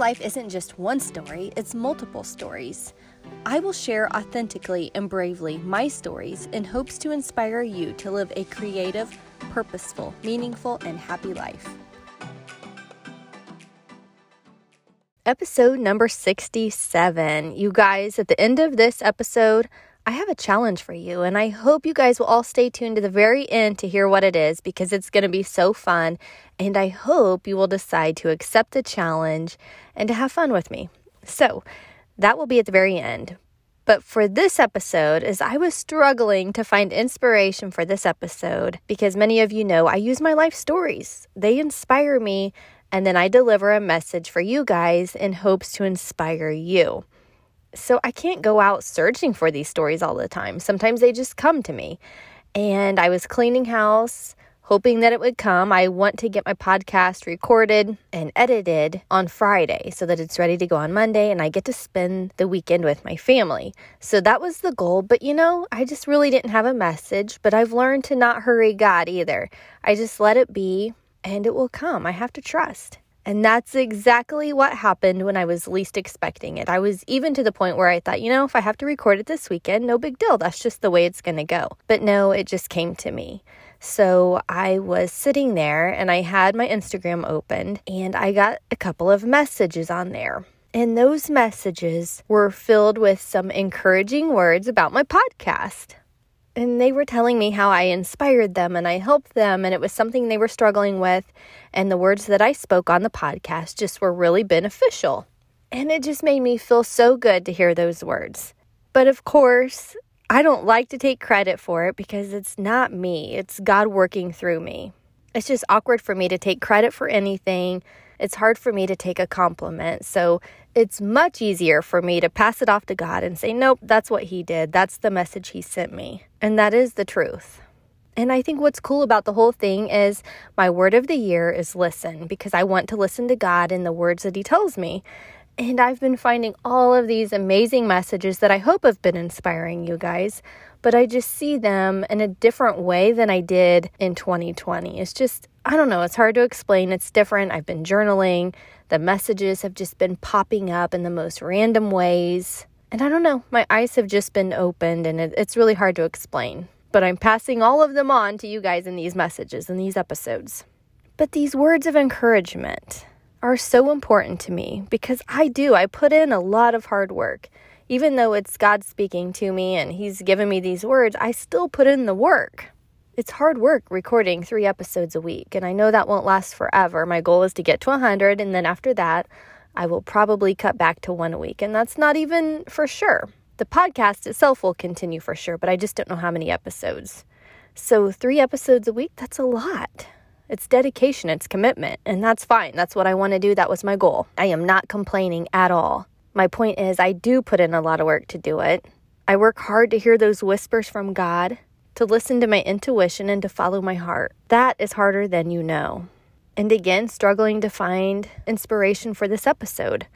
life isn't just one story, it's multiple stories. I will share authentically and bravely my stories in hopes to inspire you to live a creative, purposeful, meaningful, and happy life. Episode number 67. You guys, at the end of this episode, I have a challenge for you, and I hope you guys will all stay tuned to the very end to hear what it is because it's going to be so fun. And I hope you will decide to accept the challenge and to have fun with me. So, that will be at the very end. But for this episode, as I was struggling to find inspiration for this episode, because many of you know I use my life stories, they inspire me, and then I deliver a message for you guys in hopes to inspire you. So I can't go out searching for these stories all the time. Sometimes they just come to me. And I was cleaning house, hoping that it would come. I want to get my podcast recorded and edited on Friday so that it's ready to go on Monday and I get to spend the weekend with my family. So that was the goal. But you know, I just really didn't have a message, but I've learned to not hurry God either. I just let it be and it will come. I have to trust. And that's exactly what happened when I was least expecting it. I was even to the point where I thought, you know, if I have to record it this weekend, no big deal. That's just the way it's going to go. But no, it just came to me. So I was sitting there and I had my Instagram opened and I got a couple of messages on there. And those messages were filled with some encouraging words about my podcast and they were telling me how I inspired them and I helped them, and it was something they were struggling with. And the words that I spoke on the podcast just were really beneficial. And it just made me feel so good to hear those words. But of course, I don't like to take credit for it because it's not me, it's God working through me. It's just awkward for me to take credit for anything. It's hard for me to take a compliment. So it's much easier for me to pass it off to God and say, nope, that's what He did. That's the message He sent me. And that is the truth. And I think what's cool about the whole thing is my word of the year is listen because I want to listen to God in the words that He tells me. And I've been finding all of these amazing messages that I hope have been inspiring you guys, but I just see them in a different way than I did in 2020. It's just, I don't know, it's hard to explain. It's different. I've been journaling. The messages have just been popping up in the most random ways. And I don't know, my eyes have just been opened and it, it's really hard to explain. But I'm passing all of them on to you guys in these messages, in these episodes. But these words of encouragement are so important to me because I do, I put in a lot of hard work. Even though it's God speaking to me and He's given me these words, I still put in the work it's hard work recording three episodes a week, and I know that won't last forever. My goal is to get to 100, and then after that, I will probably cut back to one a week, and that's not even for sure. The podcast itself will continue for sure, but I just don't know how many episodes. So, three episodes a week, that's a lot. It's dedication, it's commitment, and that's fine. That's what I want to do. That was my goal. I am not complaining at all. My point is, I do put in a lot of work to do it. I work hard to hear those whispers from God to listen to my intuition and to follow my heart. That is harder than you know. And again, struggling to find inspiration for this episode.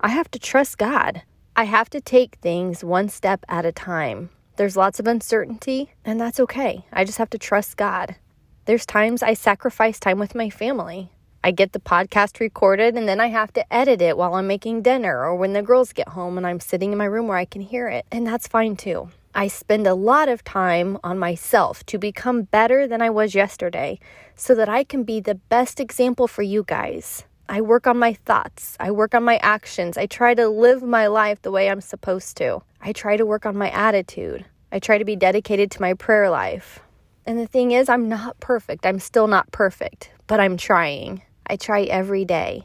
I have to trust God. I have to take things one step at a time. There's lots of uncertainty, and that's okay. I just have to trust God. There's times I sacrifice time with my family. I get the podcast recorded and then I have to edit it while I'm making dinner or when the girls get home and I'm sitting in my room where I can hear it. And that's fine too. I spend a lot of time on myself to become better than I was yesterday so that I can be the best example for you guys. I work on my thoughts, I work on my actions, I try to live my life the way I'm supposed to. I try to work on my attitude, I try to be dedicated to my prayer life. And the thing is, I'm not perfect. I'm still not perfect, but I'm trying. I try every day.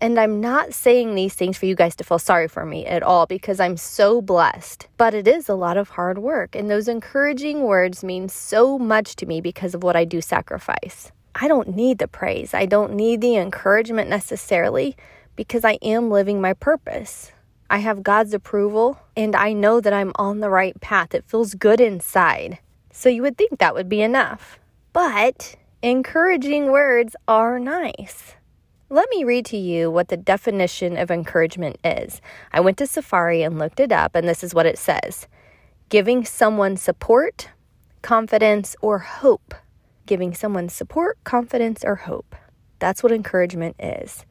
And I'm not saying these things for you guys to feel sorry for me at all because I'm so blessed. But it is a lot of hard work. And those encouraging words mean so much to me because of what I do sacrifice. I don't need the praise, I don't need the encouragement necessarily because I am living my purpose. I have God's approval and I know that I'm on the right path. It feels good inside. So you would think that would be enough. But encouraging words are nice. Let me read to you what the definition of encouragement is. I went to Safari and looked it up, and this is what it says giving someone support, confidence, or hope. Giving someone support, confidence, or hope. That's what encouragement is.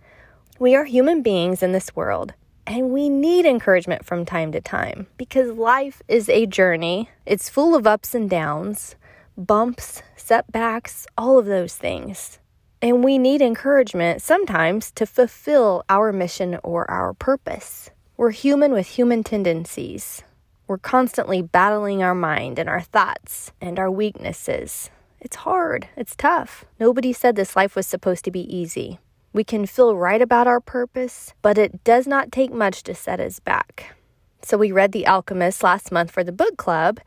We are human beings in this world, and we need encouragement from time to time because life is a journey. It's full of ups and downs, bumps, setbacks, all of those things. And we need encouragement sometimes to fulfill our mission or our purpose. We're human with human tendencies. We're constantly battling our mind and our thoughts and our weaknesses. It's hard, it's tough. Nobody said this life was supposed to be easy. We can feel right about our purpose, but it does not take much to set us back. So, we read The Alchemist last month for the book club,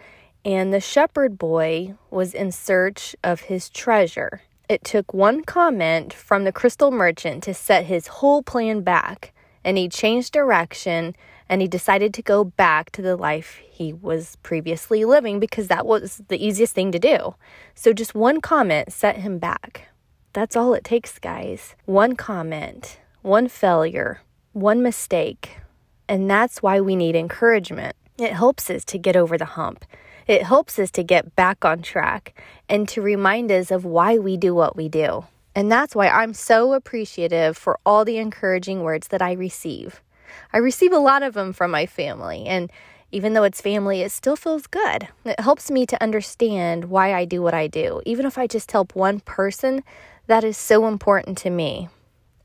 and the shepherd boy was in search of his treasure. It took one comment from the crystal merchant to set his whole plan back, and he changed direction and he decided to go back to the life he was previously living because that was the easiest thing to do. So just one comment set him back. That's all it takes, guys. One comment, one failure, one mistake. And that's why we need encouragement. It helps us to get over the hump. It helps us to get back on track and to remind us of why we do what we do. And that's why I'm so appreciative for all the encouraging words that I receive. I receive a lot of them from my family, and even though it's family, it still feels good. It helps me to understand why I do what I do. Even if I just help one person, that is so important to me.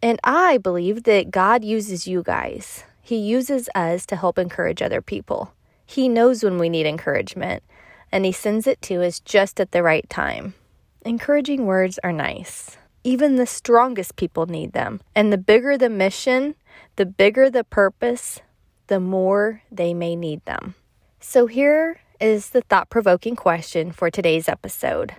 And I believe that God uses you guys. He uses us to help encourage other people. He knows when we need encouragement, and He sends it to us just at the right time. Encouraging words are nice. Even the strongest people need them. And the bigger the mission, the bigger the purpose, the more they may need them. So here is the thought provoking question for today's episode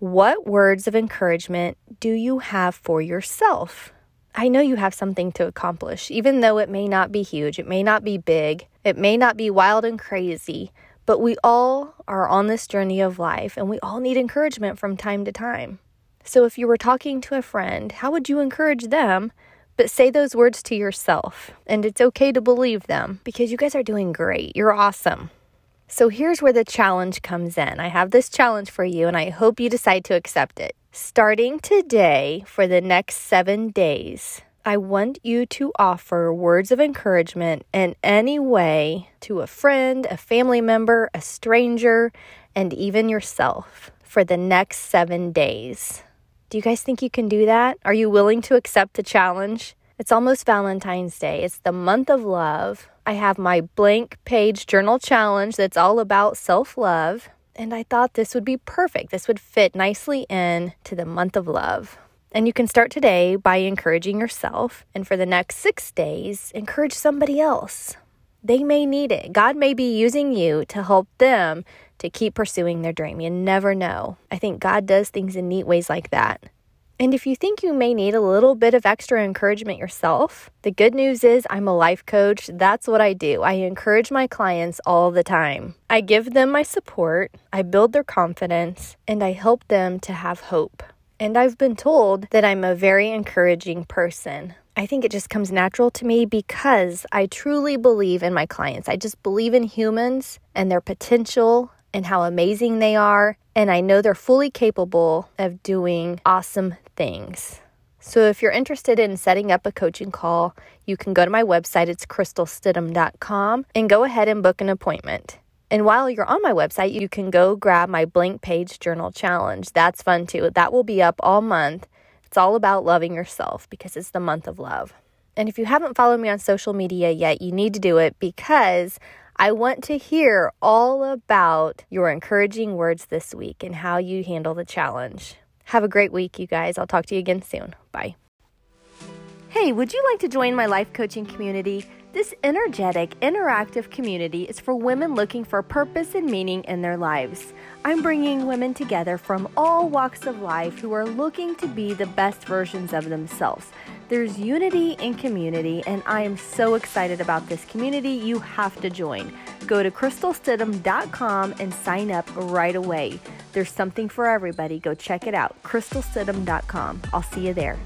What words of encouragement do you have for yourself? I know you have something to accomplish, even though it may not be huge, it may not be big, it may not be wild and crazy, but we all are on this journey of life and we all need encouragement from time to time. So if you were talking to a friend, how would you encourage them? But say those words to yourself, and it's okay to believe them because you guys are doing great. You're awesome. So here's where the challenge comes in. I have this challenge for you, and I hope you decide to accept it. Starting today for the next seven days, I want you to offer words of encouragement in any way to a friend, a family member, a stranger, and even yourself for the next seven days. Do you guys think you can do that? Are you willing to accept the challenge? It's almost Valentine's Day. It's the month of love. I have my blank page journal challenge that's all about self love. And I thought this would be perfect. This would fit nicely in to the month of love. And you can start today by encouraging yourself. And for the next six days, encourage somebody else. They may need it. God may be using you to help them to keep pursuing their dream. You never know. I think God does things in neat ways like that. And if you think you may need a little bit of extra encouragement yourself, the good news is I'm a life coach. That's what I do. I encourage my clients all the time. I give them my support, I build their confidence, and I help them to have hope. And I've been told that I'm a very encouraging person. I think it just comes natural to me because I truly believe in my clients. I just believe in humans and their potential and how amazing they are. And I know they're fully capable of doing awesome things. So if you're interested in setting up a coaching call, you can go to my website. It's crystalstidham.com and go ahead and book an appointment. And while you're on my website, you can go grab my blank page journal challenge. That's fun too. That will be up all month. It's all about loving yourself because it's the month of love. And if you haven't followed me on social media yet, you need to do it because I want to hear all about your encouraging words this week and how you handle the challenge. Have a great week, you guys. I'll talk to you again soon. Bye. Hey, would you like to join my life coaching community? This energetic, interactive community is for women looking for purpose and meaning in their lives. I'm bringing women together from all walks of life who are looking to be the best versions of themselves. There's unity in community, and I am so excited about this community. You have to join. Go to crystalstidham.com and sign up right away. There's something for everybody. Go check it out. crystalstidham.com. I'll see you there.